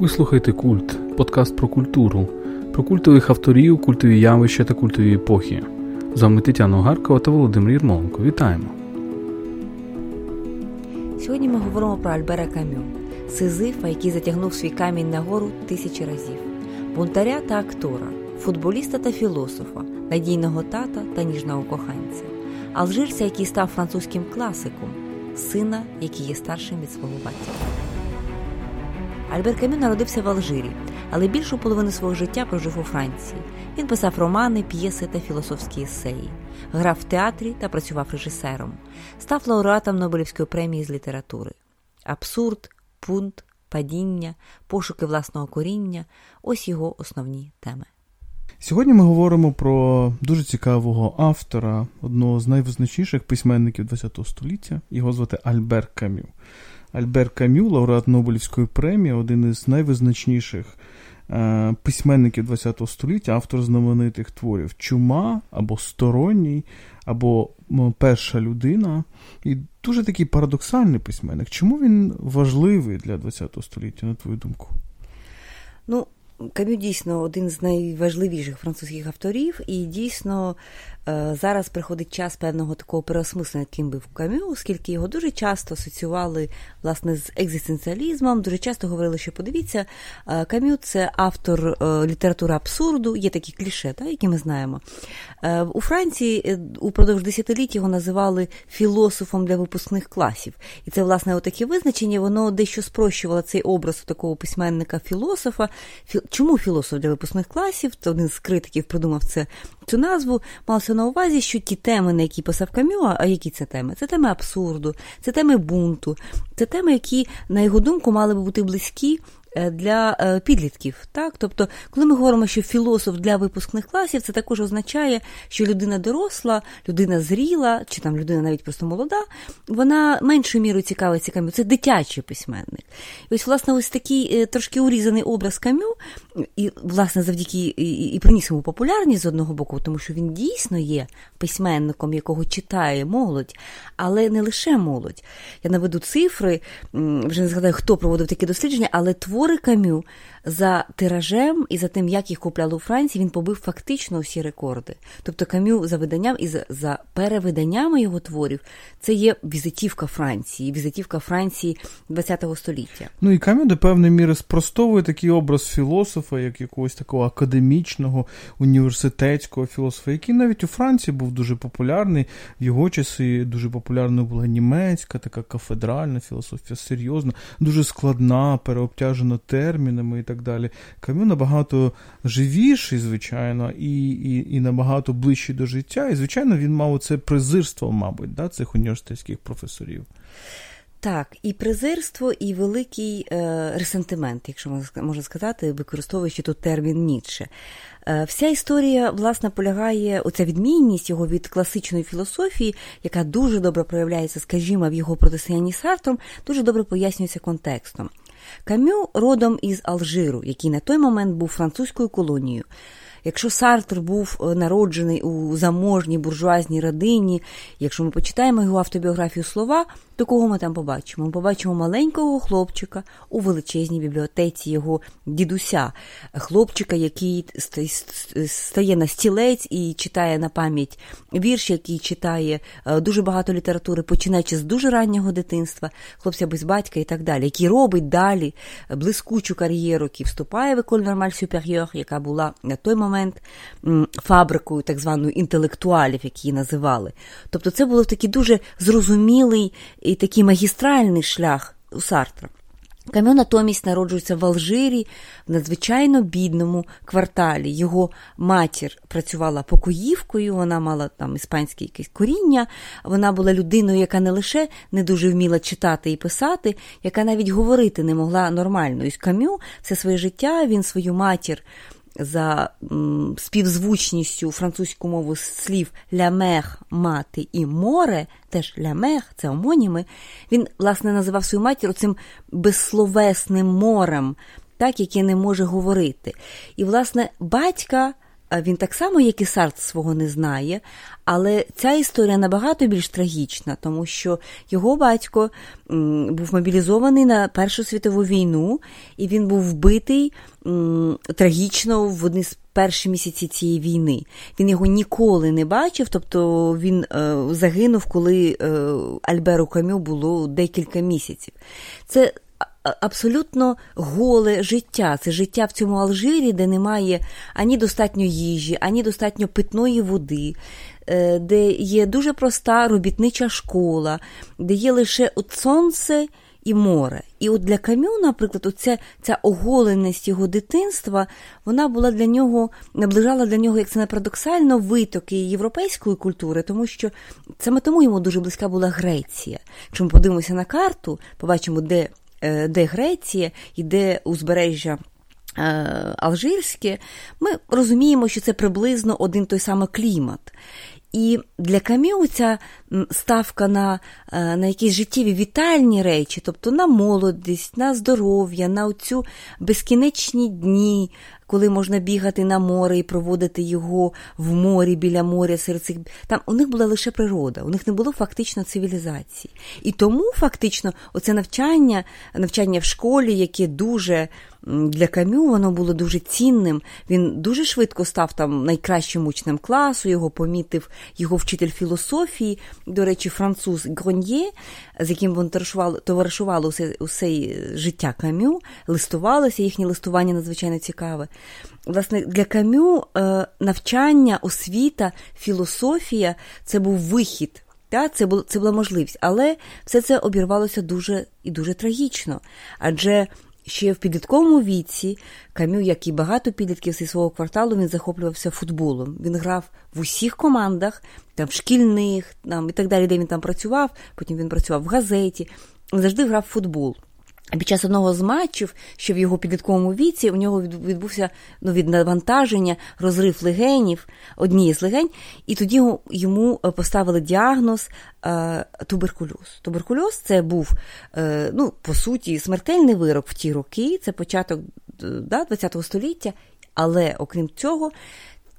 Ви слухаєте Культ, подкаст про культуру, про культових авторів, культові явища та культові епохи. З вами Тетяна Огаркова та Володимир Єрмоленко. Вітаємо! Сьогодні ми говоримо про Альбера Камю, Сизифа, який затягнув свій камінь нагору тисячі разів, бунтаря та актора, футболіста та філософа, надійного тата та ніжного коханця, алжирця, який став французьким класиком, сина, який є старшим від свого батька. Альбер Камю народився в Алжирі, але більшу половину свого життя прожив у Франції. Він писав романи, п'єси та філософські есеї, грав в театрі та працював режисером, став лауреатом Нобелівської премії з літератури. Абсурд, пункт, падіння, пошуки власного коріння ось його основні теми. Сьогодні ми говоримо про дуже цікавого автора, одного з найвизначніших письменників ХХ століття. Його звати Альбер Камю. Альбер Камю, лауреат Нобелівської премії, один із найвизначніших е, письменників ХХ століття, автор знаменитих творів Чума або Сторонній, або Перша людина. І дуже такий парадоксальний письменник. Чому він важливий для ХХ століття, на твою думку? Ну, Камю дійсно один з найважливіших французьких авторів, і дійсно зараз приходить час певного такого переосмислення, ким був Камю, оскільки його дуже часто асоціювали власне з екзистенціалізмом. Дуже часто говорили, що подивіться, е, Камю це автор е, літератури абсурду, є такі кліше, та, які ми знаємо. У Франції упродовж десятиліть його називали філософом для випускних класів. І це, власне, отаке визначення, воно дещо спрощувало цей образ такого письменника-філософа. Чому філософ для випускних класів? Один з критиків придумав це цю назву. Малося на увазі, що ті теми, на які писав Кам'ю, а які це теми? Це теми абсурду, це теми бунту, це теми, які, на його думку, мали би бути близькі для е, підлітків. Так? Тобто, коли ми говоримо, що філософ для випускних класів, це також означає, що людина доросла, людина зріла, чи там людина навіть просто молода, вона меншою мірою цікавиться кам'ю. Це дитячий письменник. І ось, власне, ось такий е, трошки урізаний образ кам'ю, і, власне, завдяки і, і приніс йому популярність з одного боку, тому що він дійсно є письменником, якого читає молодь, але не лише молодь. Я наведу цифри, вже не згадаю, хто проводив такі дослідження, але твор твори Камю за тиражем і за тим, як їх купляли у Франції, він побив фактично всі рекорди. Тобто Кам'ю за виданням і за, перевиданнями його творів це є візитівка Франції, візитівка Франції ХХ століття. Ну і Кам'ю до певної міри спростовує такий образ філософа, як якогось такого академічного університетського філософа, який навіть у Франції був дуже популярний. В його часи дуже популярною була німецька, така кафедральна філософія, серйозна, дуже складна, переобтяжена термінами так далі. Кам'ю набагато живіший, звичайно, і і, і набагато ближчий до життя. І, звичайно, він мав це презирство, мабуть, да, цих університетських професорів. Так, і презирство, і великий е, ресентимент, якщо можна сказати, використовуючи тут термін Ніцше. Е, вся історія, власне, полягає, оця відмінність його від класичної філософії, яка дуже добре проявляється, скажімо, в його протистоянні з Сартром, дуже добре пояснюється контекстом. Камю родом із Алжиру, який на той момент був французькою колонією. Якщо Сартр був е, народжений у заможній буржуазній родині, якщо ми почитаємо його автобіографію слова, то кого ми там побачимо? Ми побачимо маленького хлопчика у величезній бібліотеці його дідуся, хлопчика, який стає на стілець і читає на пам'ять вірш, який читає е, дуже багато літератури, починаючи з дуже раннього дитинства, хлопця без батька і так далі, який робить далі блискучу кар'єру, який вступає в Еколь Нормаль Сюпер'йор, яка була на той момент фабрикою так званої інтелектуалів, які її називали. Тобто це було такий дуже зрозумілий і такий магістральний шлях у Сартра. Кам'ю натомість народжується в Алжирі в надзвичайно бідному кварталі. Його матір працювала покоївкою, вона мала там іспанське якесь коріння. Вона була людиною, яка не лише не дуже вміла читати і писати, яка навіть говорити не могла нормально. І Кам'ю все своє життя він свою матір за співзвучністю французьку мову слів лямех, мати і море, теж лямех, це омоніми, він, власне, називав свою матір цим безсловесним морем, так, яке не може говорити. І, власне, батька він так само, як і Сарт, свого не знає, але ця історія набагато більш трагічна, тому що його батько був мобілізований на Першу світову війну, і він був вбитий трагічно в одні з перші місяці цієї війни. Він його ніколи не бачив, тобто він е, загинув, коли е, Альберу Камю було декілька місяців. Це абсолютно голе життя. Це життя в цьому Алжирі, де немає ані достатньо їжі, ані достатньо питної води, е, де є дуже проста робітнича школа, де є лише от сонце і море. І от для Камю, наприклад, оця, ця оголеність його дитинства, вона була для нього, наближала для нього, як це не парадоксально, витоки європейської культури, тому що саме тому йому дуже близька була Греція. Ми подивимося на карту, побачимо, де де Греція і де узбережжя. Е, Алжирське, ми розуміємо, що це приблизно один той самий клімат. І для Кам'ю ця ставка на е, на якісь життєві вітальні речі, тобто на молодість, на здоров'я, на цю безкінечні дні, коли можна бігати на море і проводити його в морі біля моря серед цих там у них була лише природа, у них не було фактично цивілізації. І тому фактично оце навчання, навчання в школі, яке дуже для Камю воно було дуже цінним. Він дуже швидко став там найкращим учнем класу, його помітив його вчитель філософії, до речі, француз Гроньє, з яким вони товаришували усе, усе життя Камю, листувалося, їхнє листування надзвичайно цікаве. Власне, для Камю е, навчання, освіта, філософія це був вихід. Та, це було це була можливість, але все це обірвалося дуже і дуже трагічно. Адже Ще в підлітковому віці Камю, як і багато підлітків зі свого кварталу, він захоплювався футболом. Він грав в усіх командах, там в шкільних там, і так далі, де він там працював. Потім він працював в газеті. Він завжди грав в футбол. Під час одного з матчів, що в його підлітковому віці, у нього відбувся ну, від навантаження, розрив легенів, однієї з легень, і тоді йому е, поставили діагноз е, туберкульоз. Туберкульоз це був, е, ну, по суті, смертельний вирок в ті роки, це початок да, ХХ століття, але окрім цього,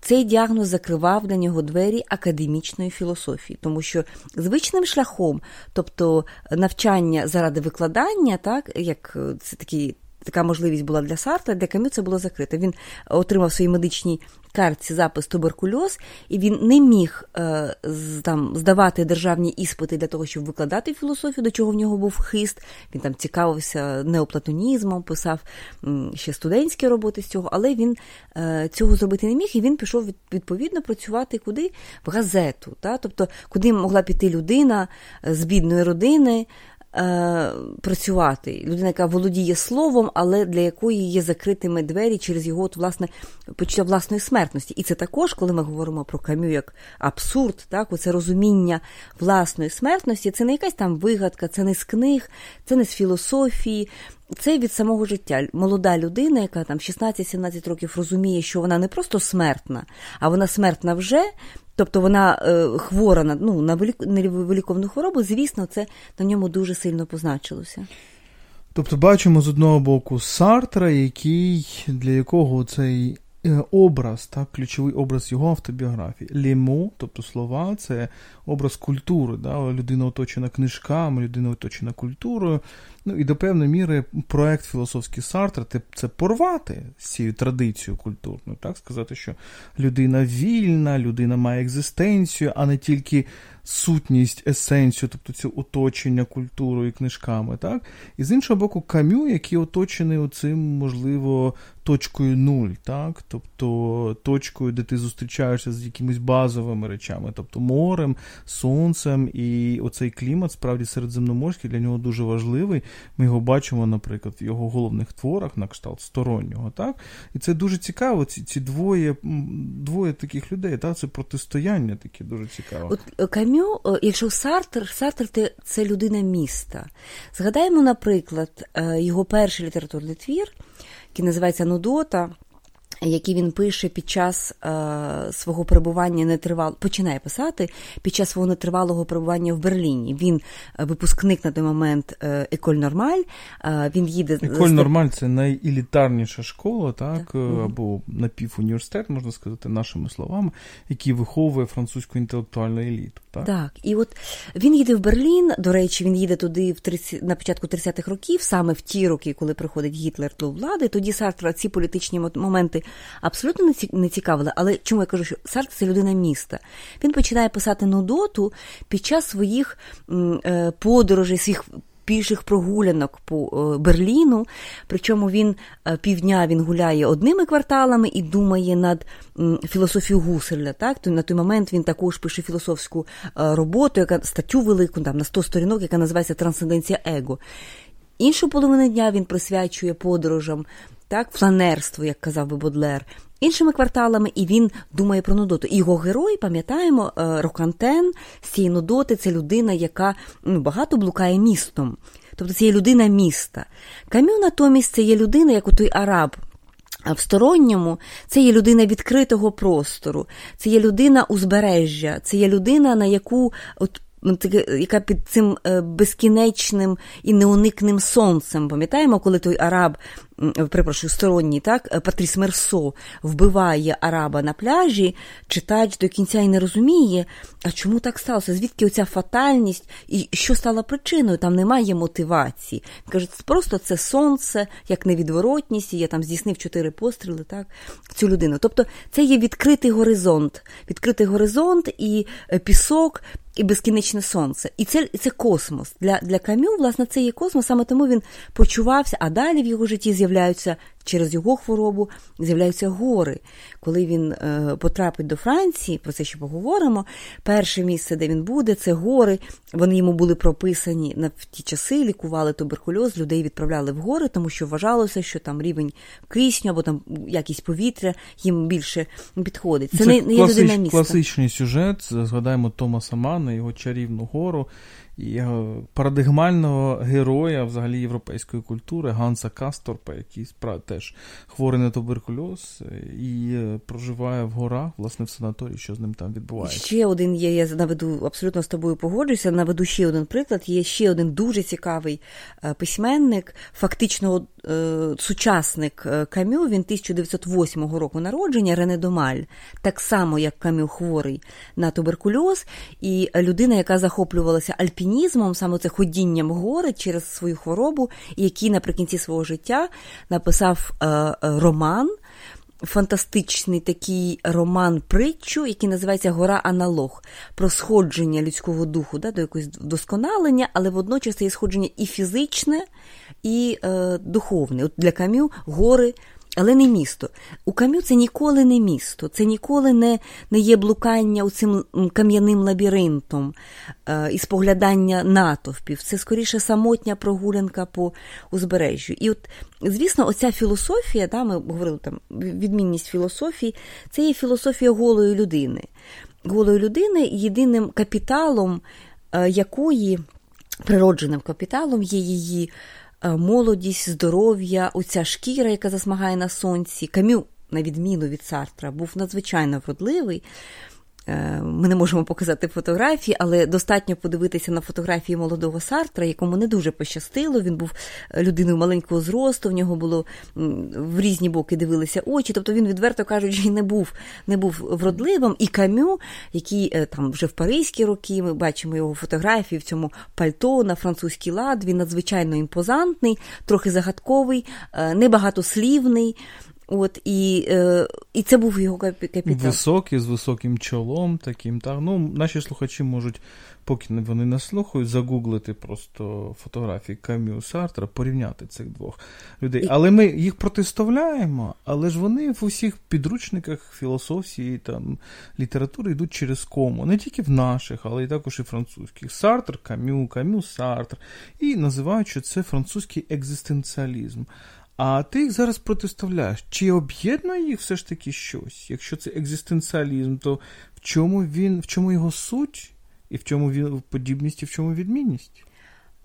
цей діагноз закривав для нього двері академічної філософії, тому що звичним шляхом, тобто навчання заради викладання, так як це такий. Така можливість була для Сартра, для Камю це було закрито. Він отримав свої медичні картці запис туберкульоз, і він не міг е, там здавати державні іспити для того, щоб викладати філософію, до чого в нього був хист. Він там цікавився неоплатонізмом, писав ще студентські роботи з цього, але він е, цього зробити не міг, і він пішов відповідно працювати куди? В газету. Та? Тобто, куди могла піти людина з бідної родини. Е, працювати. Людина, яка володіє словом, але для якої є закритими двері через його от, власне почуття власної смертності. І це також, коли ми говоримо про кам'ю як абсурд, так, оце розуміння власної смертності, це не якась там вигадка, це не з книг, це не з філософії. Це від самого життя. Молода людина, яка там 16-17 років розуміє, що вона не просто смертна, а вона смертна вже, Тобто вона е, хвора на ну, на великовну хворобу, звісно, це на ньому дуже сильно позначилося. Тобто бачимо з одного боку Сартра, який, для якого цей образ, так, ключовий образ його автобіографії. Лімо, тобто слова, це образ культури. Да? Людина оточена книжками, людина оточена культурою. Ну і до певної міри проект філософський Сартра це порвати з цією традицією культурною, так сказати, що людина вільна, людина має екзистенцію, а не тільки сутність, есенцію, тобто це оточення культурою і книжками. так? І з іншого боку, кам'ю, який оточений оцим, можливо, точкою нуль, так? тобто точкою, де ти зустрічаєшся з якимись базовими речами, тобто морем, сонцем, і оцей клімат справді середземноморський для нього дуже важливий. Ми його бачимо, наприклад, в його головних творах на кшталт стороннього. так? І це дуже цікаво. Ці ці двоє двоє таких людей, так? це протистояння таке дуже цікаве. От е, Кам'ю, е, якщо Сартер, Сартер це людина міста. Згадаємо, наприклад, е, його перший літературний твір, який називається Нудота. які він пише під час е, свого перебування нетривал... починає писати під час свого нетривалого перебування в Берліні. Він е, випускник на той момент е, Еколь Нормаль. Е, він їде Еколь Нормаль це найелітарніша школа, так, так. Е, або напівуніверситет, можна сказати, нашими словами, який виховує французьку інтелектуальну еліту. Так, Так, і от він їде в Берлін. До речі, він їде туди в 30, на початку 30-х років, саме в ті роки, коли приходить Гітлер до влади. Тоді Сартра ці політичні моменти абсолютно не цікавили. Але чому я кажу, що Сартр – це людина міста? Він починає писати Нудоту під час своїх е, подорожей, своїх піших прогулянок по е, Берліну. Причому він е, півдня він гуляє одними кварталами і думає над філософією Гуселя. Так? То на той момент він також пише філософську роботу, яка статтю велику, там на 100 сторінок, яка називається Трансценденція Его. Іншу половину дня він присвячує подорожам так, фланерство, як казав би Бодлер, іншими кварталами, і він думає про Нудоту. Його герой, пам'ятаємо, е, Рокантен з цієї Нудоти це людина, яка ну, багато блукає містом. Тобто це є людина міста. Кам'ю натомість це є людина, як у той араб. В сторонньому це є людина відкритого простору, це є людина узбережжя, це є людина, на яку от Ну, яка під цим е, безкінечним і неуникним сонцем, пам'ятаємо, коли той араб, припрошую, сторонній, так, е, Патріс Мерсо вбиває араба на пляжі, читач до кінця і не розуміє, а чому так сталося? Звідки оця фатальність і що стало причиною? Там немає мотивації. Каже, просто це сонце, як невідворотність, і я там здійснив чотири постріли, так, цю людину. Тобто це є відкритий горизонт, відкритий горизонт і е, пісок і безкінечне сонце. І це це космос. Для для Камю, власне, це є космос, саме тому він почувався, а далі в його житті з'являються через його хворобу з'являються гори. Коли він е, потрапить до Франції, про це ще поговоримо. Перше місце, де він буде, це гори. Вони йому були прописані на в ті часи, лікували туберкульоз, людей відправляли в гори, тому що вважалося, що там рівень кисню або там якість повітря їм більше підходить. Це, це не, не є людина міста. класичний сюжет. Згадаємо Томаса Мана, його чарівну гору парадигмального героя взагалі європейської культури Ганса Касторпа, який теж хворий на туберкульоз і е, проживає в горах, власне, в санаторії, що з ним там відбувається. Ще один є, я наведу абсолютно з тобою погоджуюся. Наведу ще один приклад. Є ще один дуже цікавий е, письменник, фактично е, сучасник Камю. Він 1908 року народження Рене Домаль, так само як Камю хворий на туберкульоз, і людина, яка захоплювалася альпінізмом, саме це ходінням гори через свою хворобу, який наприкінці свого життя написав е, е, роман. Фантастичний такий роман притчу, який називається Гора Аналог про сходження людського духу да, до якогось вдосконалення, але водночас є сходження і фізичне, і е, духовне. От Для кам'ю гори але не місто. У Кам'ю це ніколи не місто, це ніколи не не є блукання цим кам'яним лабіринтом е, і споглядання натовпів. Це скоріше самотня прогулянка по узбережжю. І от, звісно, оця філософія, да, ми говорили там відмінність філософії, це є філософія голої людини. Голої людини єдиним капіталом, е, якої природженим капіталом є її. Е, молодість, здоров'я, оця шкіра, яка засмагає на сонці. Кам'ю, на відміну від Сартра, був надзвичайно вродливий. Е, ми не можемо показати фотографії, але достатньо подивитися на фотографії молодого Сартра, якому не дуже пощастило. Він був е, людиною маленького зросту, в нього було в різні боки дивилися очі. Тобто він, відверто кажучи, не був не був вродливим. І кам'ю, який е, там вже в паризькі роки, ми бачимо його фотографії в цьому пальто на французький лад. Він надзвичайно імпозантний, трохи загадковий, небагатослівний. От і е, і це був його капітал. Високий, з високим чолом, таким. Так. Ну, Наші слухачі можуть, поки вони не слухають, загуглити просто фотографії Кам'ю Сартра, порівняти цих двох людей. І... Але ми їх протиставляємо, але ж вони в усіх підручниках філософії там літератури йдуть через кому. Не тільки в наших, але й також і французьких. Сартр, Кам'ю, Кам'ю, Сартр. І називають, що це французький екзистенціалізм. А ти їх зараз протиставляєш. Чи об'єднує їх все ж таки щось? Якщо це екзистенціалізм, то в чому він, в чому його суть, і в чому він подібність, і в чому відмінність?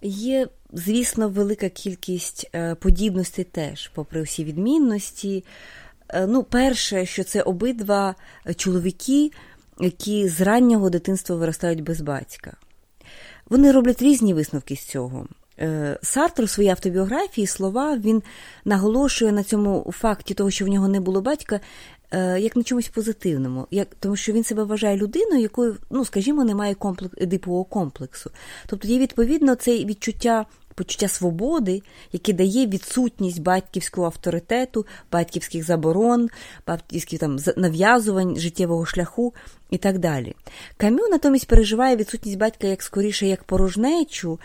Є, звісно, велика кількість е, подібностей теж, попри всі відмінності. Е, ну, перше, що це обидва чоловіки, які з раннього дитинства виростають без батька. Вони роблять різні висновки з цього. Е, Сартр у своїй автобіографії слова він наголошує на цьому факті того, що в нього не було батька, е, як на чомусь позитивному, як, тому що він себе вважає людиною, якою, ну, скажімо, немає комплекс, дипового комплексу. Тобто є відповідно це відчуття почуття свободи, яке дає відсутність батьківського авторитету, батьківських заборон, батьківських там нав'язувань життєвого шляху і так далі. Камю натомість переживає відсутність батька як скоріше як порожнечу.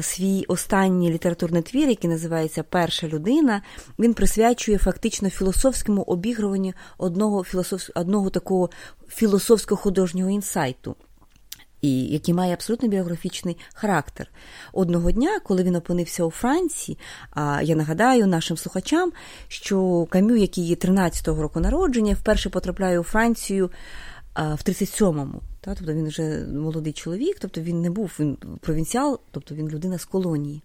Свій останній літературний твір, який називається Перша людина, він присвячує фактично філософському обігруванню одного філософ... одного такого філософсько художнього інсайту і який має абсолютно біографічний характер. Одного дня, коли він опинився у Франції, а я нагадаю нашим слухачам, що Камю, який є 13-го року народження, вперше потрапляє у Францію в 37-му. Та, Тобто він вже молодий чоловік, тобто він не був він провінціал, тобто він людина з колонії.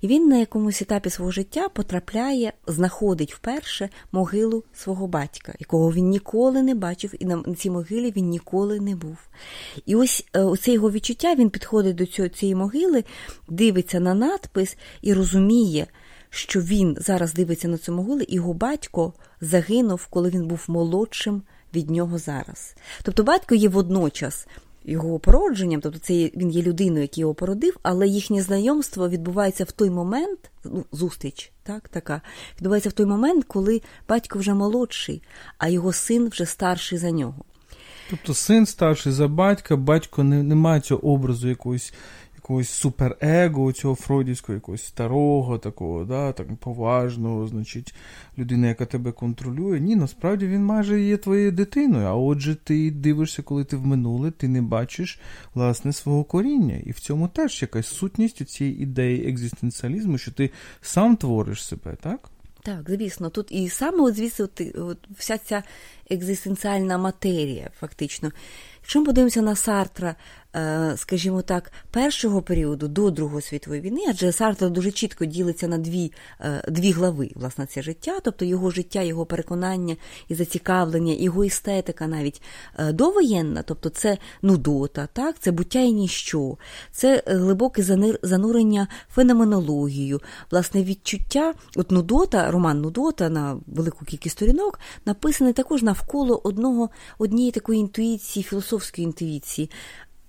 І він на якомусь етапі свого життя потрапляє, знаходить вперше могилу свого батька, якого він ніколи не бачив, і на цій могилі він ніколи не був. І ось е, оце його відчуття, він підходить до цієї могили, дивиться на надпис і розуміє, що він зараз дивиться на цю могилу, і його батько загинув, коли він був молодшим від нього зараз. Тобто батько є водночас його породженням, тобто це він є людиною, який його породив, але їхнє знайомство відбувається в той момент, ну, зустріч, так, така, відбувається в той момент, коли батько вже молодший, а його син вже старший за нього. Тобто син старший за батька, батько не, не має цього образу якоїсь якогось суперего, цього фройдівського, якогось старого, такого, да, так, поважного, значить, людина, яка тебе контролює. Ні, насправді він майже є твоєю дитиною. А отже, ти дивишся, коли ти в минуле, ти не бачиш власне свого коріння. І в цьому теж якась сутність цієї ідеї екзистенціалізму, що ти сам твориш себе, так? Так, звісно, тут і саме, от, звісно, от, вся ця екзистенціальна матерія, фактично. Якщо ми подивимося на Сартра, скажімо так, першого періоду до Другої світової війни, адже Сартр дуже чітко ділиться на дві е, дві глави, власне, це життя, тобто його життя, його переконання і зацікавлення, його естетика навіть е, довоєнна, тобто це нудота, так, це буття і ніщо, це глибоке занурення феноменологію, власне, відчуття. От Нудота, роман Нудота на велику кількість сторінок написаний також навколо одного однієї такої інтуїції, філософської інтуїції.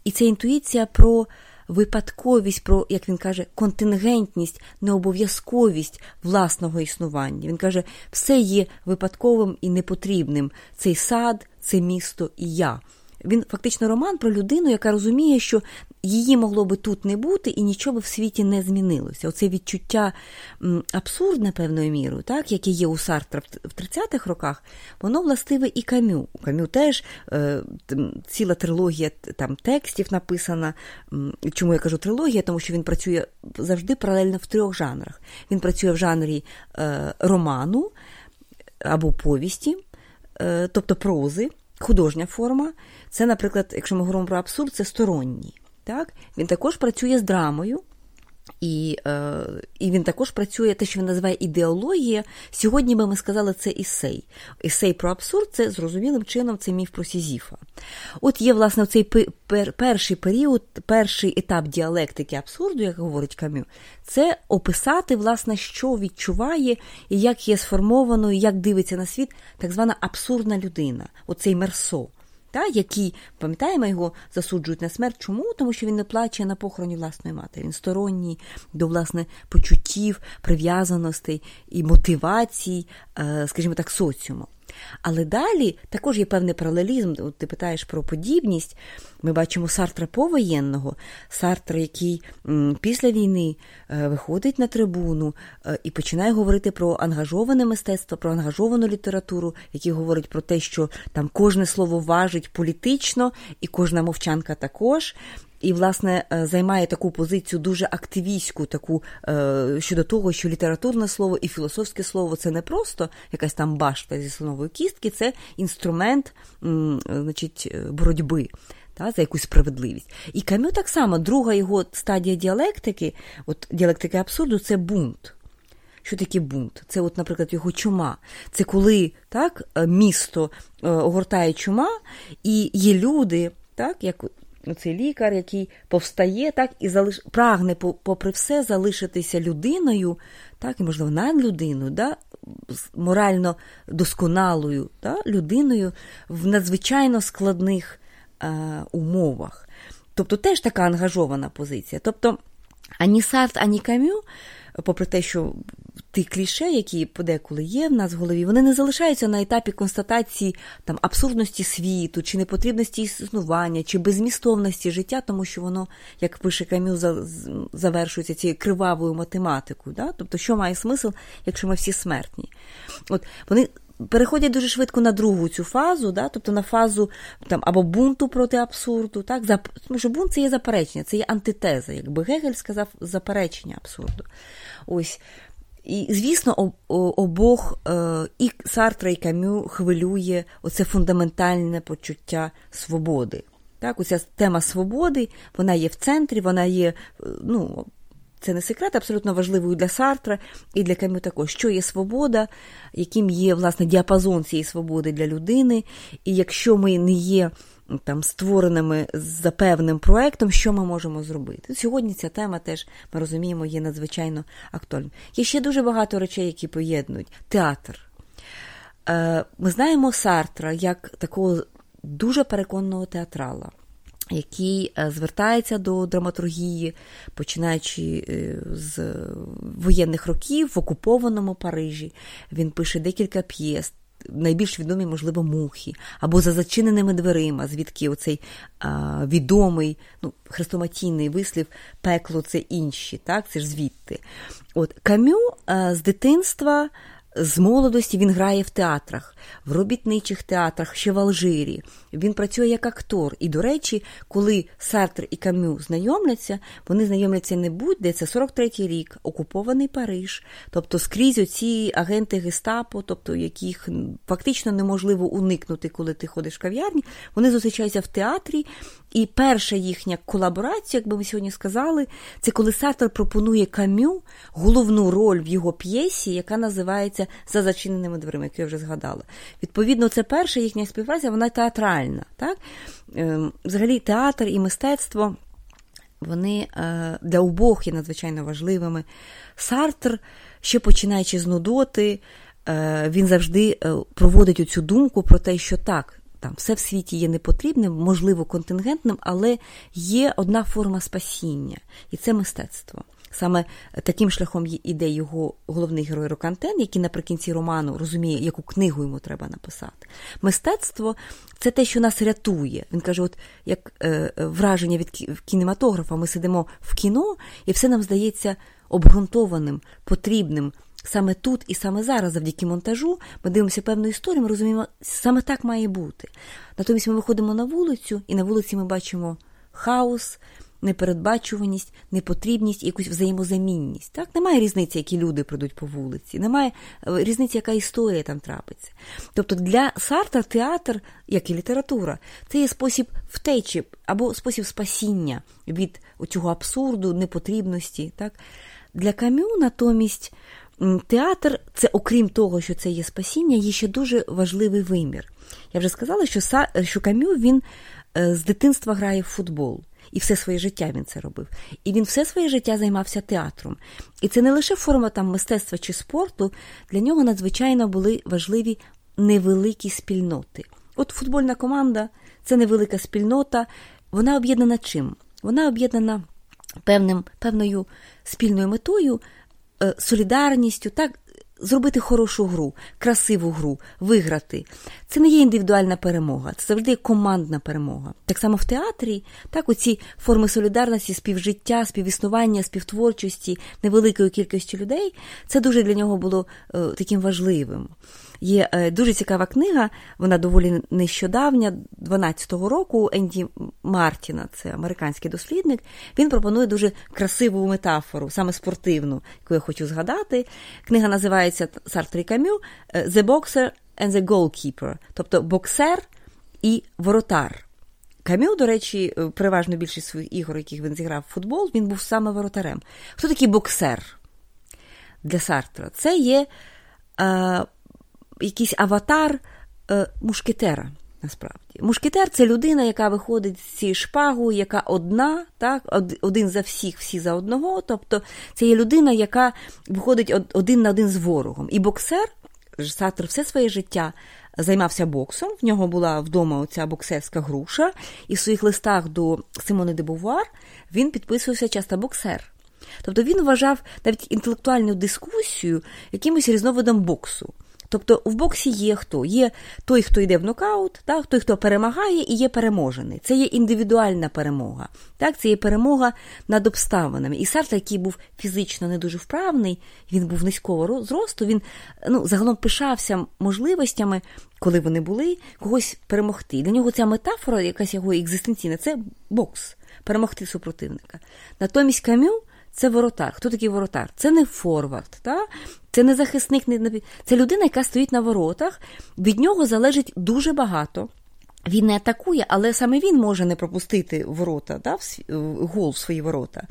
І це інтуїція про випадковість, про, як він каже, контингентність, необов'язковість власного існування. Він каже, все є випадковим і непотрібним. Цей сад, це місто і я. Він фактично роман про людину, яка розуміє, що її могло би тут не бути, і нічого би в світі не змінилося. Оце відчуття абсурдне певною мірою, так, яке є у Сартра в 30-х роках, воно властиве і Камю. У Камю теж е, ціла трилогія там текстів написана. Чому я кажу трилогія? Тому що він працює завжди паралельно в трьох жанрах. Він працює в жанрі е, роману або повісті, е, тобто прози, художня форма. Це, наприклад, якщо ми говоримо про абсурд, це сторонній. Так? Він також працює з драмою. І е, і він також працює те, що він називає ідеологія. Сьогодні би ми сказали, це есей. Есей про абсурд це зрозумілим чином це міф про Сізіфа. От є, власне, цей пер, перший період, перший етап діалектики абсурду, як говорить Камю, це описати, власне, що відчуває і як є сформовано, і як дивиться на світ так звана абсурдна людина, оцей Мерсо та, які, пам'ятаємо, його засуджують на смерть. Чому? Тому що він не плаче на похороні власної матері. Він сторонній до власне почуттів, прив'язаностей і мотивацій, е, скажімо так, соціуму. Але далі також є певний паралелізм. Ти питаєш про подібність. Ми бачимо Сартра повоєнного, Сартра, який після війни е, виходить на трибуну е, і починає говорити про ангажоване мистецтво, про ангажовану літературу, який говорить про те, що там кожне слово важить політично, і кожна мовчанка також. І, власне, е, займає таку позицію дуже активістську, таку е, щодо того, що літературне слово і філософське слово це не просто якась там башта зі слонової кістки, це інструмент м, значить, е, боротьби та, за якусь справедливість. І Камю так само, друга його стадія діалектики, от діалектики абсурду, це бунт. Що таке бунт? Це, от, наприклад, його чума. Це коли так, е, місто е, огортає чума, і є люди, так, як цей лікар, який повстає, так, і залиш... прагне, попри все, залишитися людиною, так, і, можливо, над людиною, да, морально досконалою да, людиною в надзвичайно складних е, умовах. Тобто теж така ангажована позиція. Тобто ані Сарт, ані Кам'ю, попри те, що ті кліше, які подеколи є в нас в голові, вони не залишаються на етапі констатації там абсурдності світу, чи непотрібності існування, чи безмістовності життя, тому що воно, як пише Кам'ю, завершується цією кривавою математикою. Да? Тобто, що має смисл, якщо ми всі смертні? От вони переходять дуже швидко на другу цю фазу, да? тобто на фазу там, або бунту проти абсурду. Так? Зап... Тому що бунт це є заперечення, це є антитеза, якби Гегель сказав заперечення абсурду. Ось. І, звісно, обох е, і Сартра, і Камю хвилює оце фундаментальне почуття свободи. Так, Оця тема свободи, вона є в центрі, вона є е, ну, це не секрет, абсолютно важливою для Сартра і для Камю також, що є свобода, яким є власне діапазон цієї свободи для людини. І якщо ми не є там створеними за певним проектом, що ми можемо зробити? Сьогодні ця тема теж ми розуміємо є надзвичайно актуальною. Є ще дуже багато речей, які поєднують театр. Е, ми знаємо Сартра як такого дуже переконаного театрала який е, звертається до драматургії, починаючи е, з воєнних років в окупованому Парижі. Він пише декілька п'єс. Найбільш відомі, можливо, мухи, або за зачиненими дверима, звідки оцей а, відомий, ну, хрестоматійний вислів пекло це інші, так, це ж звідти. От Камю а, з дитинства з молодості він грає в театрах, в робітничих театрах, ще в Алжирі. Він працює як актор. І, до речі, коли Сартр і Камю знайомляться, вони знайомляться не будь-де, це 43-й рік, окупований Париж, тобто скрізь оці агенти гестапо, тобто яких фактично неможливо уникнути, коли ти ходиш в кав'ярні, вони зустрічаються в театрі. І перша їхня колаборація, як би ми сьогодні сказали, це коли Сартер пропонує камю головну роль в його п'єсі, яка називається За зачиненими дверима, яку я вже згадала. Відповідно, це перша їхня співпраця, вона театральна. Так? Ем, взагалі, театр і мистецтво. Вони е, для обох є надзвичайно важливими. Сартр, ще починаючи з нудоти, е, він завжди е, проводить оцю думку про те, що так, там все в світі є непотрібним, можливо, контингентним, але є одна форма спасіння, і це мистецтво. Саме таким шляхом іде його головний герой Рокантен, який наприкінці роману розуміє, яку книгу йому треба написати. Мистецтво це те, що нас рятує. Він каже: от як е, враження від кінематографа, ми сидимо в кіно, і все нам здається обґрунтованим, потрібним. Саме тут і саме зараз, завдяки монтажу, ми дивимося певну історію, ми розуміємо, саме так має бути. Натомість ми виходимо на вулицю, і на вулиці ми бачимо хаос, непередбачуваність, непотрібність і якусь взаємозамінність. Так? Немає різниці, які люди прийдуть по вулиці, немає е, різниці, яка історія там трапиться. Тобто для Сартра театр, як і література, це є спосіб втечі або спосіб спасіння від цього абсурду, непотрібності. Так? Для Камю натомість. Театр, це, окрім того, що це є спасіння, є ще дуже важливий вимір. Я вже сказала, що що Камю він е, з дитинства грає в футбол, і все своє життя він це робив. І він все своє життя займався театром. І це не лише форма там мистецтва чи спорту, для нього надзвичайно були важливі невеликі спільноти. От футбольна команда це невелика спільнота, вона об'єднана чим? Вона об'єднана певним, певною спільною метою. Е, солідарністю, так, зробити хорошу гру, красиву гру, виграти. Це не є індивідуальна перемога, це завжди командна перемога. Так само в театрі, так, оці форми солідарності, співжиття, співіснування, співтворчості невеликої кількості людей, це дуже для нього було е, таким важливим. Є е, дуже цікава книга, вона доволі нещодавня, 12-го року Енді Мартіна, це американський дослідник. Він пропонує дуже красиву метафору, саме спортивну, яку я хочу згадати. Книга називається Сартрі Камю The Boxer and the Goalkeeper, тобто боксер і воротар. Камю, до речі, е, переважно більшість своїх ігор, яких він зіграв в футбол, він був саме воротарем. Хто такий боксер? для Сартра це є е, якийсь аватар е, мушкетера. Насправді, мушкетер це людина, яка виходить з цієї шпагу, яка одна, так, один за всіх, всі за одного. Тобто це є людина, яка виходить один на один з ворогом. І боксер, Сартр все своє життя займався боксом. В нього була вдома оця боксерська груша, і в своїх листах до Симони де Бувар він підписувався часто боксер. Тобто він вважав навіть інтелектуальну дискусію якимось різновидом боксу. Тобто в боксі є хто? Є той, хто йде в нокаут, так? той, хто перемагає, і є переможений. Це є індивідуальна перемога. Так? Це є перемога над обставинами. І Сартр, який був фізично не дуже вправний, він був низького зросту, він ну, загалом пишався можливостями, коли вони були, когось перемогти. Для нього ця метафора, якась його екзистенційна, це бокс, перемогти супротивника. Натомість Камю це воротар. Хто такий воротар? Це не форвард, та? це не захисник, це людина, яка стоїть на воротах. Від нього залежить дуже багато. Він не атакує, але саме він може не пропустити ворота, да, гол в свої ворота.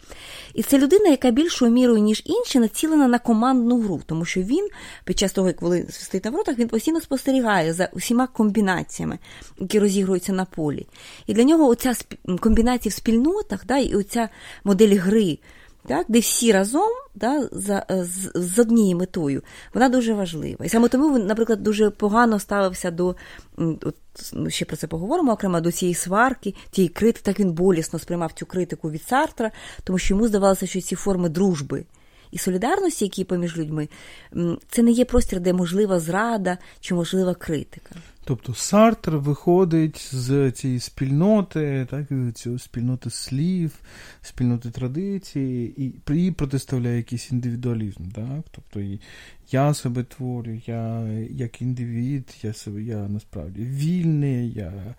І це людина, яка більшою мірою, ніж інші, націлена на командну гру, тому що він, під час того, коли стоїть на воротах, він постійно спостерігає за усіма комбінаціями, які розігруються на полі. І для нього оця комбінація в спільнотах, да, і оця модель гри так, де всі разом да, за, е, з, з однією метою, вона дуже важлива. І саме тому він, наприклад, дуже погано ставився до от, ну, ще про це поговоримо окремо до цієї сварки, тієї критики, так він болісно сприймав цю критику від Сартра, тому що йому здавалося, що ці форми дружби. І солідарності, які поміж людьми, це не є простір, де можлива зрада чи можлива критика. Тобто Сартр виходить з цієї спільноти, так, цієї спільноти слів, спільноти традиції, і і протиставляє якийсь індивідуалізм. Так? Тобто і я себе творю, я як індивід, я себе, я насправді вільний, я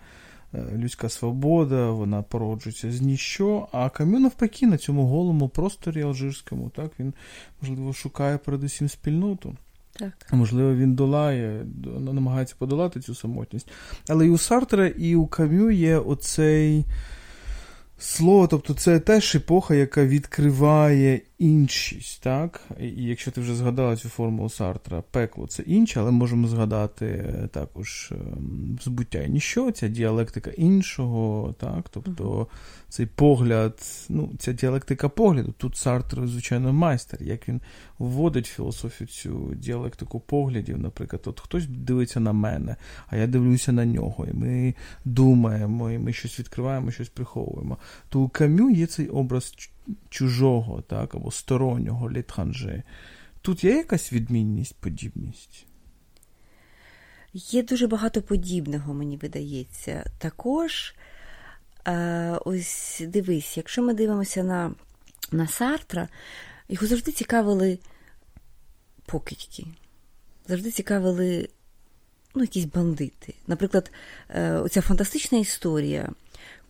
е, людська свобода, вона породжується з ніщо. А Кам'ю навпаки на цьому голому просторі алжирському, так, він, можливо, шукає передусім спільноту. Так. Можливо, він долає, намагається подолати цю самотність. Але і у Сартра, і у Кам'ю є оцей слово, тобто це теж епоха, яка відкриває іншість. так? І якщо ти вже згадала цю формулу Сартра, пекло це інше, але можемо згадати е, також ем, збуття і ніщо, ця діалектика іншого, так? тобто цей погляд, ну, ця діалектика погляду. Тут Сартр, звичайно, майстер, як він вводить філософію цю діалектику поглядів, наприклад, от хтось дивиться на мене, а я дивлюся на нього, і ми думаємо, і ми щось відкриваємо, щось приховуємо. То у Камю є цей образ чужого, так, або стороннього літханже. Тут є якась відмінність, подібність? Є дуже багато подібного, мені видається. Також, е, ось дивись, якщо ми дивимося на на Сартра, його завжди цікавили покидьки, завжди цікавили ну, якісь бандити. Наприклад, е, оця фантастична історія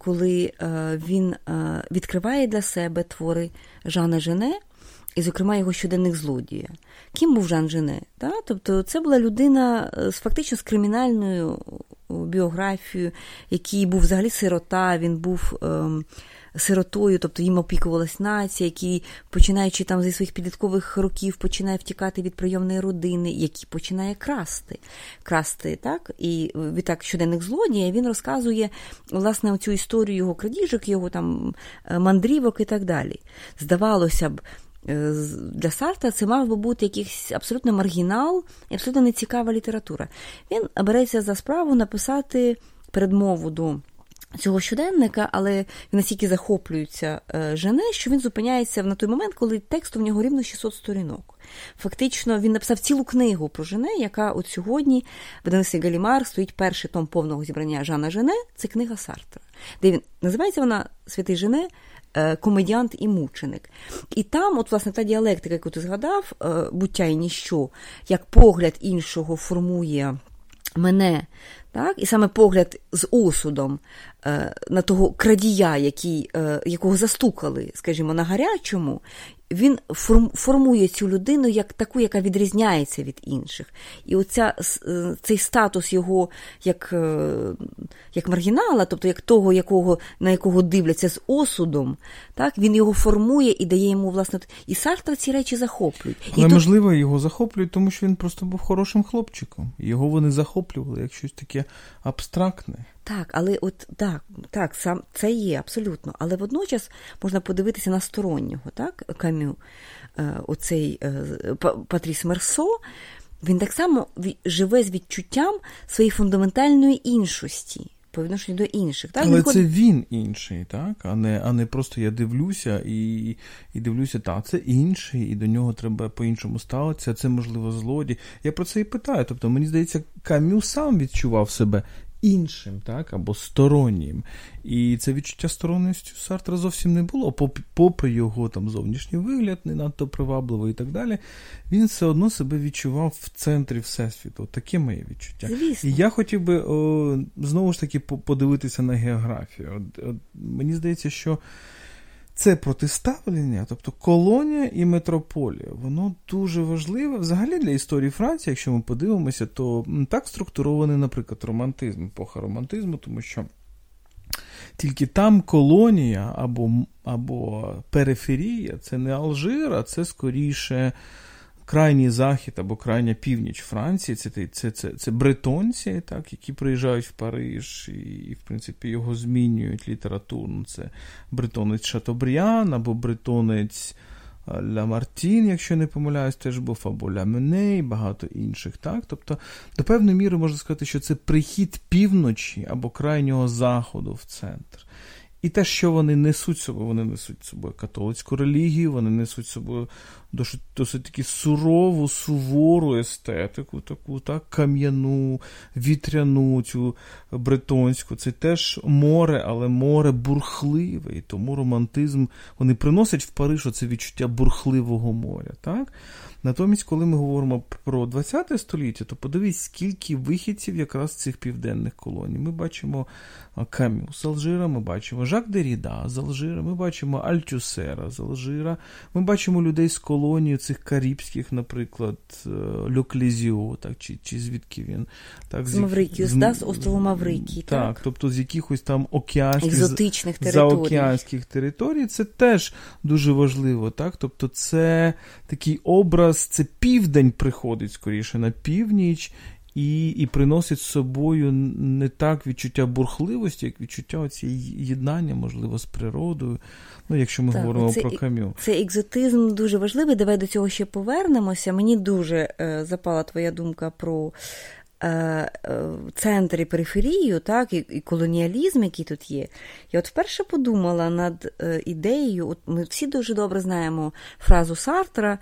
коли е, він е, відкриває для себе твори Жана Жене, і, зокрема, його щоденних злодія. Ким був Жан Жене? Да? Тобто, це була людина з фактично з кримінальною біографією, який був взагалі сирота, він був. Ем, сиротою, тобто їм опікувалась нація, який, починаючи там зі своїх підліткових років, починає втікати від прийомної родини, який починає красти. Красти, так? І відтак щоденних злодія він розказує власне цю історію його крадіжок, його там е, мандрівок і так далі. Здавалося б. Е, для Сарта це мав би бути якийсь абсолютно маргінал і абсолютно нецікава література. Він береться за справу написати передмову до цього щоденника, але він настільки захоплюється е, Жене, що він зупиняється на той момент, коли тексту в нього рівно 600 сторінок. Фактично, він написав цілу книгу про Жене, яка от сьогодні в видавництві Галімар стоїть перший том повного зібрання Жана Жене, це книга Сартра, де він називається вона Святий Жене. Е, комедіант і мученик. І там, от, власне, та діалектика, яку ти згадав, е, буття і ніщо, як погляд іншого формує мене, так? і саме погляд з осудом е, на того крадія, який, е, якого застукали, скажімо, на гарячому, він формує цю людину як таку, яка відрізняється від інших. І оця, е, цей статус його як е, як маргінала, тобто як того, якого, на якого дивляться з осудом, так, він його формує і дає йому, власне, і Сартра ці речі захоплюють. Але, і можливо, його захоплюють, тому що він просто був хорошим хлопчиком. Його вони захоплювали як щось таке абстрактне. Так, але от так, так, сам це є абсолютно. Але водночас можна подивитися на стороннього, так, кам'ю, е, оцей е, Патріс Мерсо, він так само живе з відчуттям своєї фундаментальної іншості. По відношенню до інших, так? Але він це він інший, так? А не а не просто я дивлюся і і дивлюся, так, це інший, і до нього треба по-іншому ставитися, це, можливо, злодій. Я про це і питаю. Тобто, мені здається, Кам'ю сам відчував себе іншим, так, або стороннім. І це відчуття сторонності Сартра зовсім не було, попри його там зовнішній вигляд, не надто привабливий і так далі. Він все одно себе відчував в центрі Всесвіту. Таке моє відчуття. Звісно. І я хотів би о, знову ж таки подивитися на географію. От, от, Мені здається, що це протиставлення, тобто колонія і метрополія, воно дуже важливе. Взагалі для історії Франції, якщо ми подивимося, то так структурований, наприклад, романтизм, епоха романтизму, тому що тільки там колонія або або периферія це не Алжир, а це скоріше крайній захід або крайня північ Франції, це це, це, це бретонці, так, які приїжджають в Париж і, і, в принципі, його змінюють літературно. Це бретонець Шатобріан або бретонець Ламартін, якщо не помиляюсь, теж був або Лямене і багато інших. так? Тобто, до певної міри можна сказати, що це прихід півночі або крайнього заходу в центр. І те, що вони несуть собою, вони несуть собою католицьку релігію, вони несуть собою досить, досить таки сурову, сувору естетику, таку так, кам'яну, вітряну, цю бретонську. Це теж море, але море бурхливе. І тому романтизм вони приносять в Париж оце відчуття бурхливого моря. так? Натомість, коли ми говоримо про ХХ століття, то подивись, скільки вихідців якраз цих південних колоній. Ми бачимо Камю з Алжира, ми бачимо Жак Деріда з Алжира, ми бачимо Альтюсера з Алжира, ми бачимо людей з колонії цих карібських, наприклад, е, Льоклізіо, так, чи чи звідки він. Так, З Маврикіус, з, да, з острову Маврикій. Так, так, тобто з якихось там океанських екзотичних територій. заокеанських територій. Це теж дуже важливо. так, Тобто це такий образ, це південь приходить скоріше на північ і і приносить з собою не так відчуття бурхливості, як відчуття цієї єднання, можливо, з природою. Ну, якщо ми так, говоримо це, про кам'ю. Це екзотизм дуже важливий. Давай до цього ще повернемося. Мені дуже е, запала твоя думка про. Е, е, центр і периферію, так, і, колоніалізм, який тут є. Я от вперше подумала над е, ідеєю, от ми всі дуже добре знаємо фразу Сартра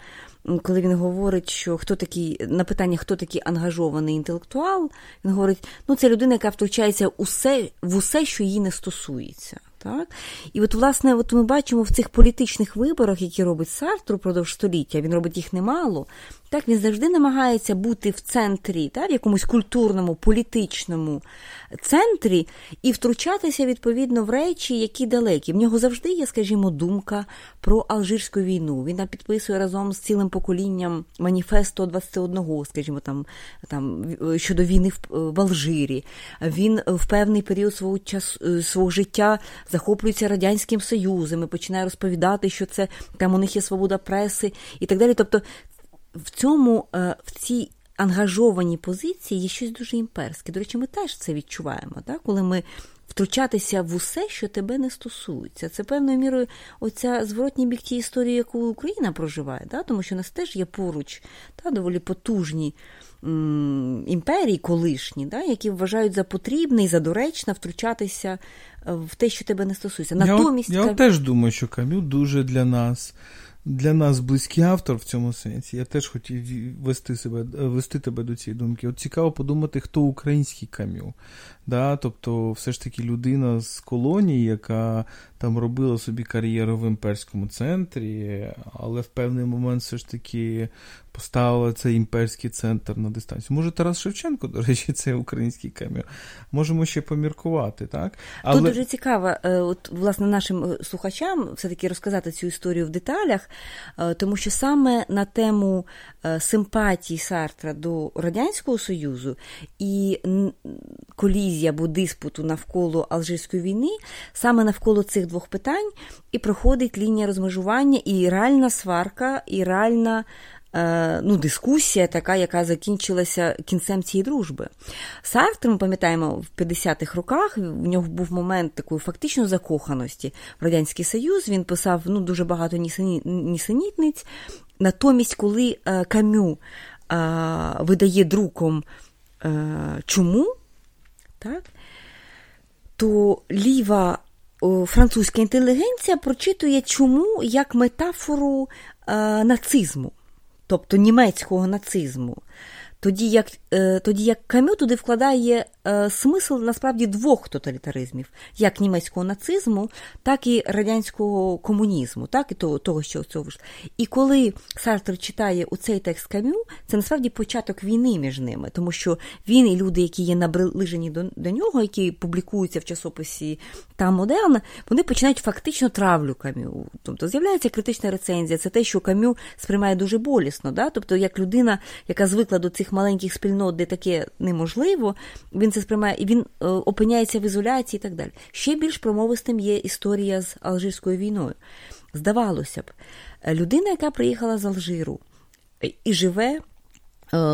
коли він говорить, що хто такий на питання, хто такий ангажований інтелектуал, він говорить: ну це людина, яка втручається усе, в усе, що їй не стосується. Так? І от, власне, от ми бачимо в цих політичних виборах, які робить Сартр упродовж століття, він робить їх немало. Так, Він завжди намагається бути в центрі, так, в якомусь культурному, політичному центрі і втручатися відповідно в речі, які далекі. В нього завжди є, скажімо, думка про Алжирську війну. Він підписує разом з цілим поколінням маніфест 121, скажімо, там там щодо війни в, в Алжирі. Він в певний період свого часу е, свого життя захоплюється радянським союзом і починає розповідати, що це там у них є свобода преси і так далі. Тобто в цьому е, в цій ангажованій позиції є щось дуже імперське. До речі, ми теж це відчуваємо, так? коли ми втручатися в усе, що тебе не стосується. Це певною мірою оця зворотній бік тієї історії, яку Україна проживає, так? тому що у нас теж є поруч та, доволі потужні м- імперії колишні, да? які вважають за потрібне і за доречне втручатися е, в те, що тебе не стосується. Натомість, Я, я теж думаю, що Кам'ю дуже для нас для нас близький автор в цьому сенсі. Я теж хотів вести себе, вести тебе до цієї думки. От цікаво подумати, хто український кам'ю. Да? Тобто, все ж таки людина з колонії, яка там робила собі кар'єру в імперському центрі, але в певний момент все ж таки поставила цей імперський центр на дистанцію. Може, Тарас Шевченко, до речі, це український кам'ю. Можемо ще поміркувати, так? Але... Тут дуже цікаво, е, от, власне, нашим е, слухачам все-таки розказати цю історію в деталях. е, тому що саме на тему симпатії Сартра до Радянського Союзу і колізія або диспуту навколо Алжирської війни, саме навколо цих двох питань і проходить лінія розмежування, і реальна сварка, і реальна. Е, ну, дискусія, така, яка закінчилася кінцем цієї дружби. Сартр, ми пам'ятаємо, в 50-х роках в нього був момент такої фактично закоханості в Радянський Союз. Він писав ну, дуже багато нісенітниць. Натомість, коли е, Камю е, видає друком чому, так, то ліва французька інтелігенція прочитує чому як метафору нацизму тобто німецького нацизму. Тоді як е, тоді як Камю туди вкладає е, смисл насправді двох тоталітаризмів: як німецького нацизму, так і радянського комунізму, так і того, того що цього вийшло. І коли Сартер читає у цей текст Камю, це насправді початок війни між ними, тому що він і люди, які є наближені до, до нього, які публікуються в часописі та модерна, вони починають фактично травлю Камю. Тобто з'являється критична рецензія. Це те, що Камю сприймає дуже болісно. Да? Тобто, як людина, яка звикла до цих маленьких спільнот, де таке неможливо, він це сприймає і він е, опиняється в ізоляції і так далі. Ще більш промовистим є історія з Алжирською війною. Здавалося б, людина, яка приїхала з Алжиру е, і живе е,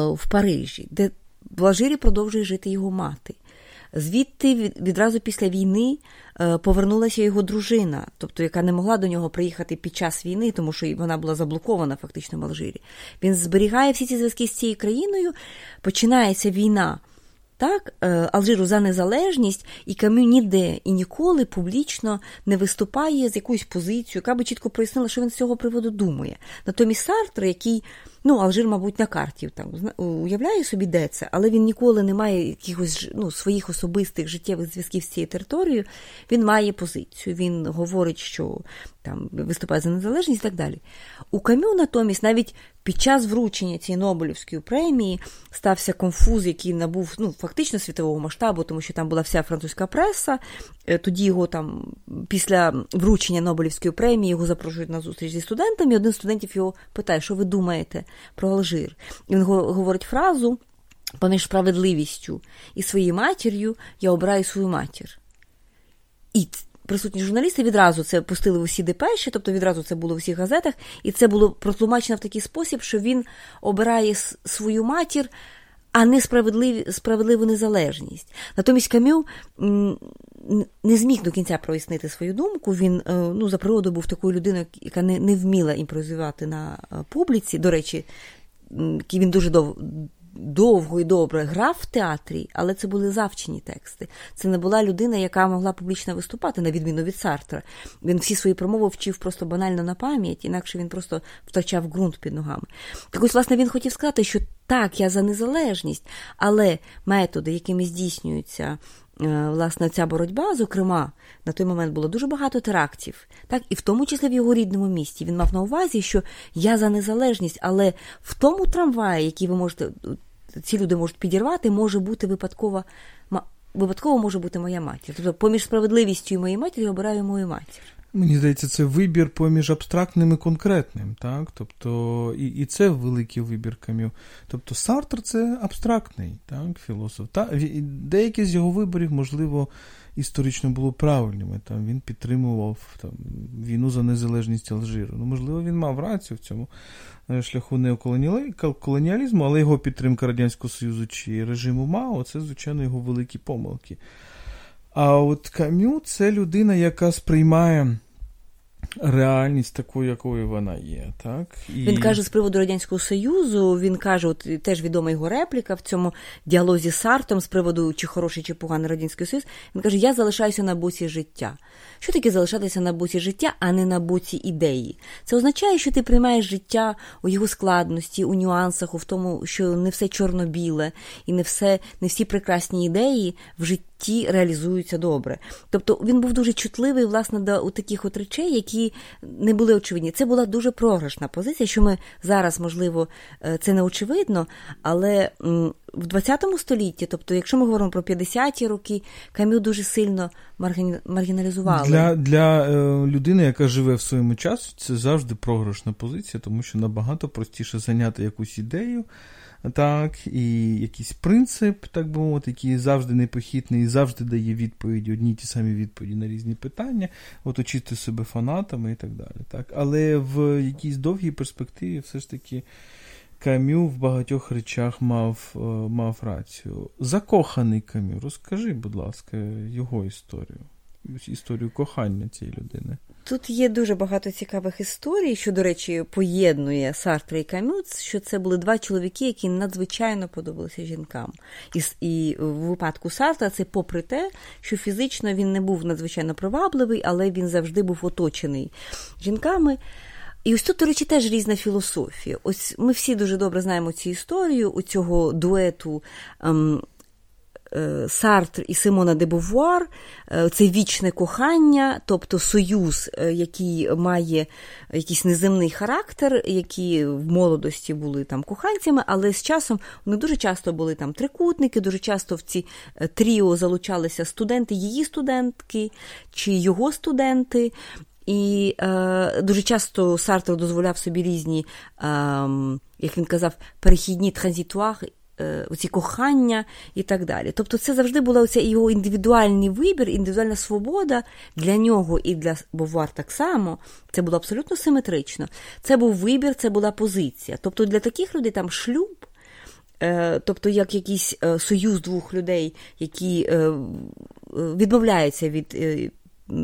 в Парижі, де в Алжирі продовжує жити його мати. Звідти відразу після війни повернулася його дружина, тобто яка не могла до нього приїхати під час війни, тому що вона була заблокована фактично в Алжирі. Він зберігає всі ці зв'язки з цією країною. Починається війна. Так, е, Алжиру за незалежність, і Камю ніде і ніколи публічно не виступає з якоюсь позицією, яка би чітко прояснила, що він з цього приводу думає. Натомість Сартр, який Ну, Алжир, мабуть, на карті там уявляє собі, де це, але він ніколи не має якихось ну, своїх особистих життєвих зв'язків з цією територією. Він має позицію, він говорить, що там виступає за незалежність і так далі. У Камю, натомість, навіть під час вручення цієї Нобелівської премії стався конфуз, який набув ну, фактично світового масштабу, тому що там була вся французька преса. Е, тоді його там після вручення Нобелівської премії його запрошують на зустріч зі студентами. і Один з студентів його питає, що ви думаєте про Алжир? І він говорить фразу поміж справедливістю і своєю матір'ю я обираю свою матір. І присутні журналісти відразу це пустили в усі депеші, тобто відразу це було в усіх газетах, і це було протлумачено в такий спосіб, що він обирає свою матір. А не справедливу незалежність. Натомість Кам'ю не зміг до кінця прояснити свою думку. Він е, ну, за природу був такою людиною, яка не не вміла імпровізувати на е, публіці. До речі, він дуже дов, довго і добре грав в театрі, але це були завчені тексти. Це не була людина, яка могла публічно виступати, на відміну від Сартра. Він всі свої промови вчив просто банально на пам'ять, інакше він просто втрачав ґрунт під ногами. Так ось, власне, він хотів сказати, що так, я за незалежність, але методи, якими здійснюються. Е, власне, ця боротьба, зокрема, на той момент було дуже багато терактів, так і в тому числі в його рідному місті. Він мав на увазі, що я за незалежність, але в тому трамваї, який ви можете ці люди можуть підірвати, може бути випадкова випадково може бути моя матір. Тобто, поміж справедливістю і моєї матір я обираю мою матір. Мені здається, це вибір поміж абстрактним і конкретним, так? Тобто, і і це великий вибір кам'ю. Тобто Сартр це абстрактний так, філософ. Та, Деякі з його виборів, можливо, історично було правильними. Там Він підтримував там, війну за незалежність Алжиру. Ну, Можливо, він мав рацію в цьому е, шляху неоколоніалізму, але його підтримка Радянського Союзу чи режиму Мао це, звичайно, його великі помилки. А от Кам'ю це людина, яка сприймає реальність такою, якою вона є. так? І... Він каже з приводу Радянського Союзу, він каже, от теж відома його репліка в цьому діалозі з Сартом з приводу, чи хороший, чи поганий Радянський Союз. Він каже: Я залишаюся на боці життя. Що таке залишатися на боці життя, а не на боці ідеї? Це означає, що ти приймаєш життя у його складності, у нюансах, у тому, що не все чорно-біле і не все, не всі прекрасні ідеї в житті реалізуються добре. Тобто він був дуже чутливий, власне, до таких от речей, які не були очевидні. Це була дуже програшна позиція, що ми зараз, можливо, е, це не очевидно, але в 20 столітті, тобто, якщо ми говоримо про 50-ті роки, Кам'ю дуже сильно маргіналізували. Для для е, людини, яка живе в своєму часі, це завжди програшна позиція, тому що набагато простіше зайняти якусь ідею так, і якийсь принцип, так би мовити, який завжди непохитний і завжди дає відповіді, одні ті самі відповіді на різні питання, оточити себе фанатами і так далі. Так. Але в якійсь довгій перспективі все ж таки Кам'ю в багатьох речах мав, е, мав рацію. Закоханий Кам'ю, розкажи, будь ласка, його історію, історію кохання цієї людини. Тут є дуже багато цікавих історій, що, до речі, поєднує Сартра і Камюц, що це були два чоловіки, які надзвичайно подобалися жінкам. І і в випадку Сартра це попри те, що фізично він не був надзвичайно привабливий, але він завжди був оточений жінками. І ось тут, до речі, теж різна філософія. Ось ми всі дуже добре знаємо цю історію у цього дуету ем, Сартр і Симона де Бувуар е, це вічне кохання, тобто союз, е, який має якийсь неземний характер, які в молодості були там коханцями, але з часом вони дуже часто були там трикутники, дуже часто в ці тріо залучалися студенти, її студентки чи його студенти. І е, дуже часто Сартр дозволяв собі різні, е, як він казав, перехідні транзитуари Е, оці кохання і так далі. Тобто це завжди була оця його індивідуальний вибір, індивідуальна свобода для нього і для Бовар так само. Це було абсолютно симетрично. Це був вибір, це була позиція. Тобто для таких людей там шлюб. Е, тобто, як якийсь е, союз двох людей, які відмовляються від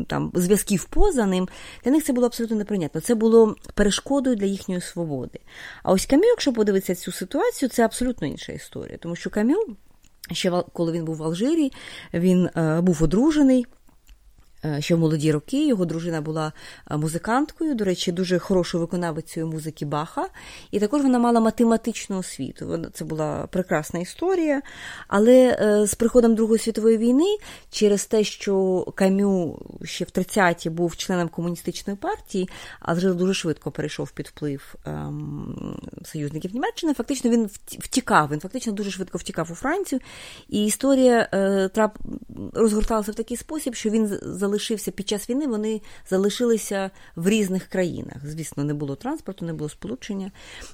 там зв'язків поза ним, для них це було абсолютно неприйнятно. Це було перешкодою для їхньої свободи. А ось Кам'ю, якщо подивитися цю ситуацію, це абсолютно інша історія. Тому що Кам'ю, ще коли він був в Алжирі, він е, був одружений. Е, ще в молоді роки його дружина була е, музиканткою, до речі, дуже хорошою виконавицею музики Баха, і також вона мала математичну освіту. Це була прекрасна історія. Але е, з приходом Другої світової війни, через те, що Камю ще в 30-ті був членом комуністичної партії, а вже дуже швидко перейшов під вплив ем, союзників Німеччини, фактично він втікав. Він фактично дуже швидко втікав у Францію. І історія трап розгорталася в такий спосіб, що він залишився під час війни, вони залишилися в різних країнах. Звісно, не було транспорту, не було сполучення.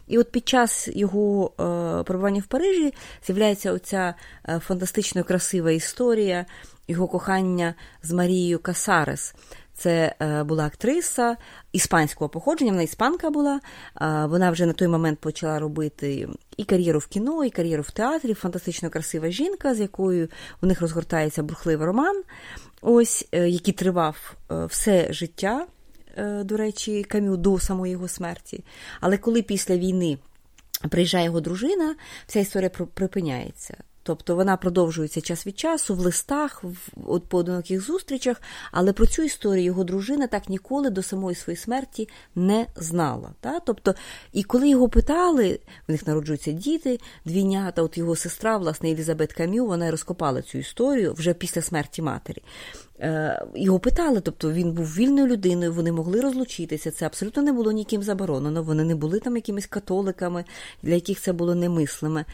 І от під час його е, перебування в Парижі з'являється оця е, фантастично красива історія його кохання з Марією Касарес. Це е, була актриса іспанського походження, вона іспанка була. Вона вже на той момент почала робити і кар'єру в кіно, і кар'єру в театрі. Фантастично красива жінка, з якою у них розгортається бурхливий роман, ось е, який тривав е, все життя, до речі, кам'ю до самої його смерті. Але коли після війни приїжджає його дружина, вся історія припиняється. Тобто вона продовжується час від часу в листах, в поодиноких зустрічах, але про цю історію його дружина так ніколи до самої своєї смерті не знала. Та? Тобто, І коли його питали, в них народжуються діти, двійнята, от його сестра, власне, Елізабет Кам'ю, вона розкопала цю історію вже після смерті матері. Е, його питали, тобто він був вільною людиною, вони могли розлучитися. Це абсолютно не було ніким заборонено. Вони не були там якимись католиками, для яких це було немислиме.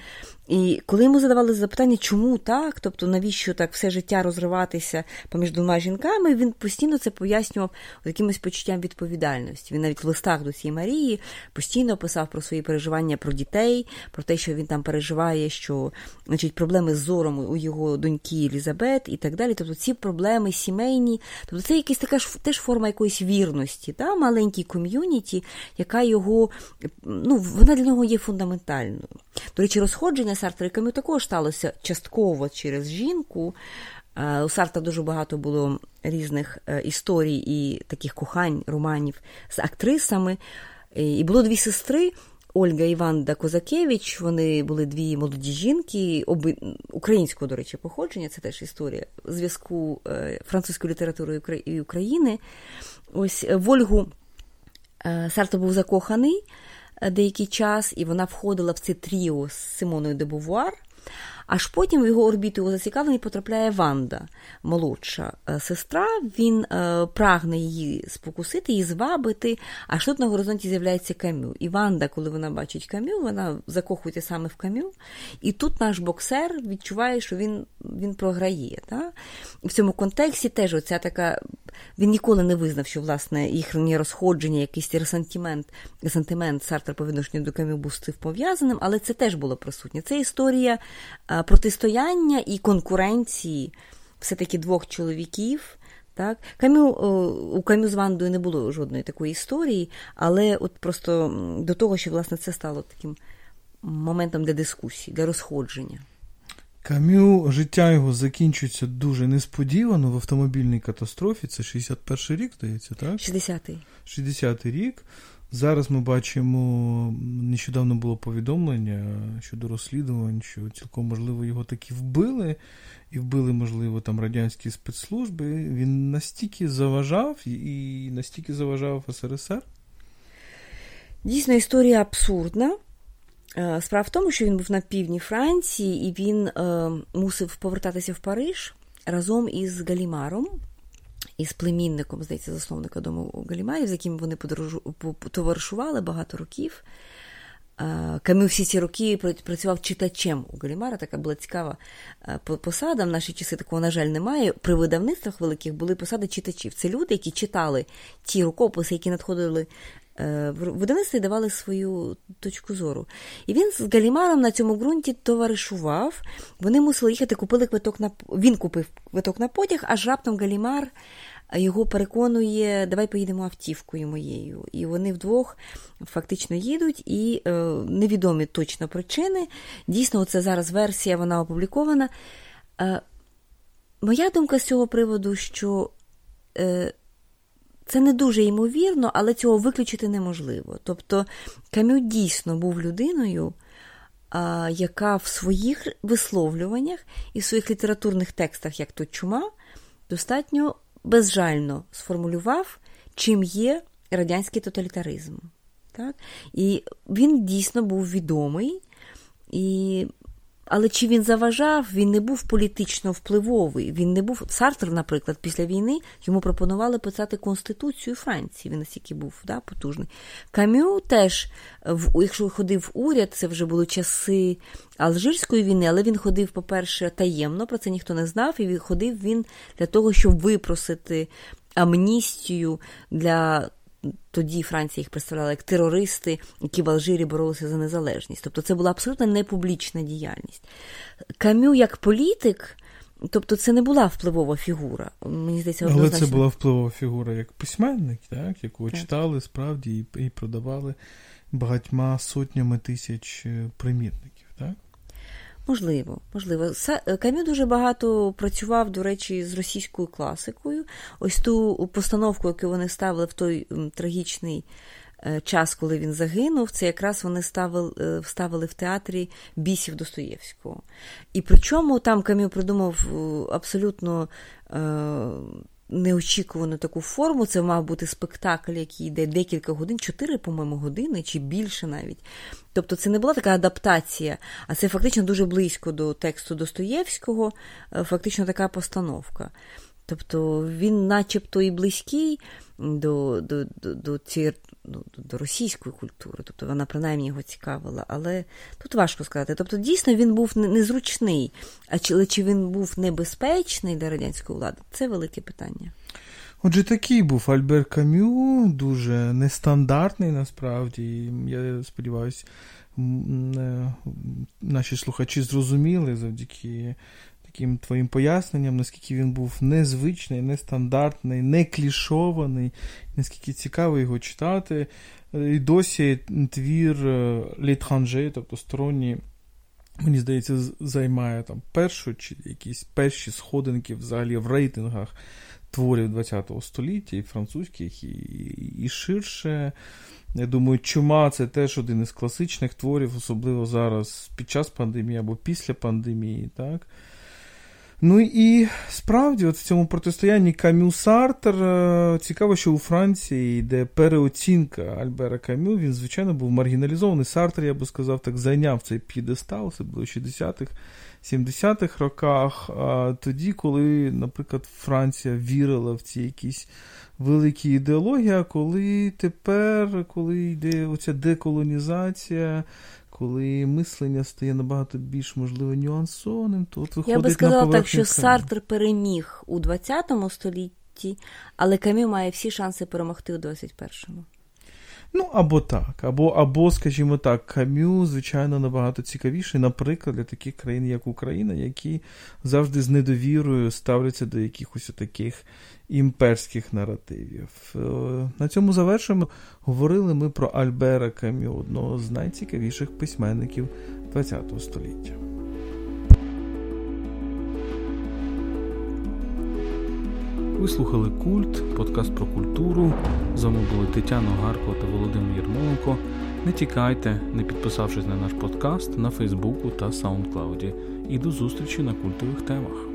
І коли йому задавали запитання, чому так, тобто навіщо так все життя розриватися поміж двома жінками, він постійно це пояснював якимось почуттям відповідальності. Він навіть в листах до цієї Марії постійно писав про свої переживання про дітей, про те, що він там переживає, що значить, проблеми з зором у його доньки Елізабет і так далі. Тобто ці проблеми сімейні. Тобто це якась така ж теж форма якоїсь вірності, та? маленькій ком'юніті, яка його, ну, вона для нього є фундаментальною. До речі, розходження Сартра і також сталося частково через жінку. У Сарта дуже багато було різних е, історій і таких кохань, романів з актрисами. І було дві сестри. Ольга і Ванда Козакевич, вони були дві молоді жінки, оби українського, до речі, походження, це теж історія зв'язку е, французької літератури і України. Ось е, в Ольгу е, Сарто був закоханий деякий час, і вона входила в це тріо з Симоною де Бувуар. Аж потім в його орбіту його зацікавлений потрапляє Ванда, молодша е, сестра. Він е, прагне її спокусити, її звабити. Аж тут на горизонті з'являється камю. І Ванда, коли вона бачить камю, вона закохується саме в камю. І тут наш боксер відчуває, що він він програє. Та? В цьому контексті теж оця така. Він ніколи не визнав, що власне їхнє розходження, якийсь ресентимент, ресентимент Сартра по відношенню до камю був пов'язаним, але це теж було присутнє. Це історія протистояння і конкуренції все-таки двох чоловіків. Так? Камю, У Камю з Вандою не було жодної такої історії, але от просто до того, що власне це стало таким моментом для дискусії, для розходження. Камю життя його закінчується дуже несподівано в автомобільній катастрофі. Це 61-й рік, здається, так? 60-й. 60-й рік. Зараз ми бачимо, нещодавно було повідомлення щодо розслідувань, що цілком можливо його таки вбили, і вбили, можливо, там радянські спецслужби. Він настільки заважав і настільки заважав СРСР. Дійсно, історія абсурдна. Е, справа в тому, що він був на півдні Франції, і він е, мусив повертатися в Париж разом із Галімаром із племінником, здається, засновника дому Галімарів, з яким вони товаришували багато років. Камю всі ці роки працював читачем у Галімара, така була цікава посада. В наші часи такого, на жаль, немає. При видавництвах великих були посади читачів. Це люди, які читали ті рукописи, які надходили Е, видавництві давали свою точку зору. І він з Галімаром на цьому ґрунті товаришував. Вони мусили їхати, купили квиток на він купив квиток на потяг, аж раптом Галімар його переконує, давай поїдемо автівкою моєю. І вони вдвох фактично їдуть, і е, невідомі точно причини. Дійсно, це зараз версія, вона опублікована. Е, Моя думка з цього приводу, що. Е, це не дуже ймовірно, але цього виключити неможливо. Тобто Камю дійсно був людиною, яка в своїх висловлюваннях і в своїх літературних текстах, як то чума, достатньо безжально сформулював, чим є радянський тоталітаризм. Так? І він дійсно був відомий. І але чи він заважав, він не був політично впливовий. Він не був Сартер, наприклад, після війни йому пропонували писати Конституцію Франції. Він настільки був да, потужний. Камю теж, якщо ходив в уряд, це вже були часи Алжирської війни, але він ходив, по-перше, таємно, про це ніхто не знав, і ходив він для того, щоб випросити амністію для тоді Франція їх представляла як терористи, які в Алжирі боролися за незалежність. Тобто це була абсолютно непублічна діяльність. Камю як політик. Тобто це не була впливова фігура. Мені здається, однозначно. Але це була впливова фігура як письменник, так, яку так. читали справді і, і продавали багатьма сотнями тисяч е, примірників. так? Можливо, можливо. Е, Кам'ю дуже багато працював, до речі, з російською класикою. Ось ту постановку, яку вони ставили в той трагічний е, час, коли він загинув, це якраз вони ставили, е, вставили в театрі бісів Достоєвського. І причому там Кам'ю придумав абсолютно неочікувану таку форму. Це мав бути спектакль, який йде декілька годин, чотири, по-моєму, години чи більше навіть. Тобто це не була така адаптація, а це фактично дуже близько до тексту Достоєвського, е, фактично така постановка. Тобто він, начебто, і близький до до, до, до цієї ну, до російської культури, тобто вона принаймні його цікавила, але тут важко сказати. Тобто, дійсно він був незручний, а чи, чи він був небезпечний для радянської влади, це велике питання. Отже, такий був Альбер Кам'ю, дуже нестандартний насправді. Я сподіваюся, е, наші слухачі зрозуміли завдяки таким твоїм поясненням, наскільки він був незвичний, нестандартний, не клішований, наскільки цікаво його читати. І досі твір Літханже, тобто сторонні, мені здається, займає там першу чи якісь перші сходинки взагалі в рейтингах творів ХХ століття, і французьких, і, і ширше. Я думаю, чума це теж один із класичних творів, особливо зараз під час пандемії або після пандемії. так. Ну і справді, от в цьому протистоянні Камю Сартер е, цікаво, що у Франції йде переоцінка Альбера Камю. Він, звичайно, був маргіналізований. Сартер, я би сказав, так зайняв цей п'єдестал, це було 60-х, 70-х роках. А тоді, коли, наприклад, Франція вірила в ці якісь великі ідеології, а коли тепер, коли йде оця деколонізація коли мислення стає набагато більш можливо нюансованим, то от виходить Я би сказала так, що. Сартр переміг у 20 столітті, але Камю має всі шанси перемогти у 21-му. Ну, або так, або, або, скажімо так, Кам'ю, звичайно, набагато цікавіший, наприклад, для таких країн, як Україна, які завжди з недовірою ставляться до якихось таких імперських наративів. Е, на цьому завершуємо. Говорили ми про Альбера Кам'ю, одного з найцікавіших письменників ХХ століття. Ви слухали Культ, подкаст про культуру. З вами були Тетяна Гарко та Володимир Єрмоленко. Не тікайте, не підписавшись на наш подкаст на Фейсбуку та Саундклауді. І до зустрічі на культових темах.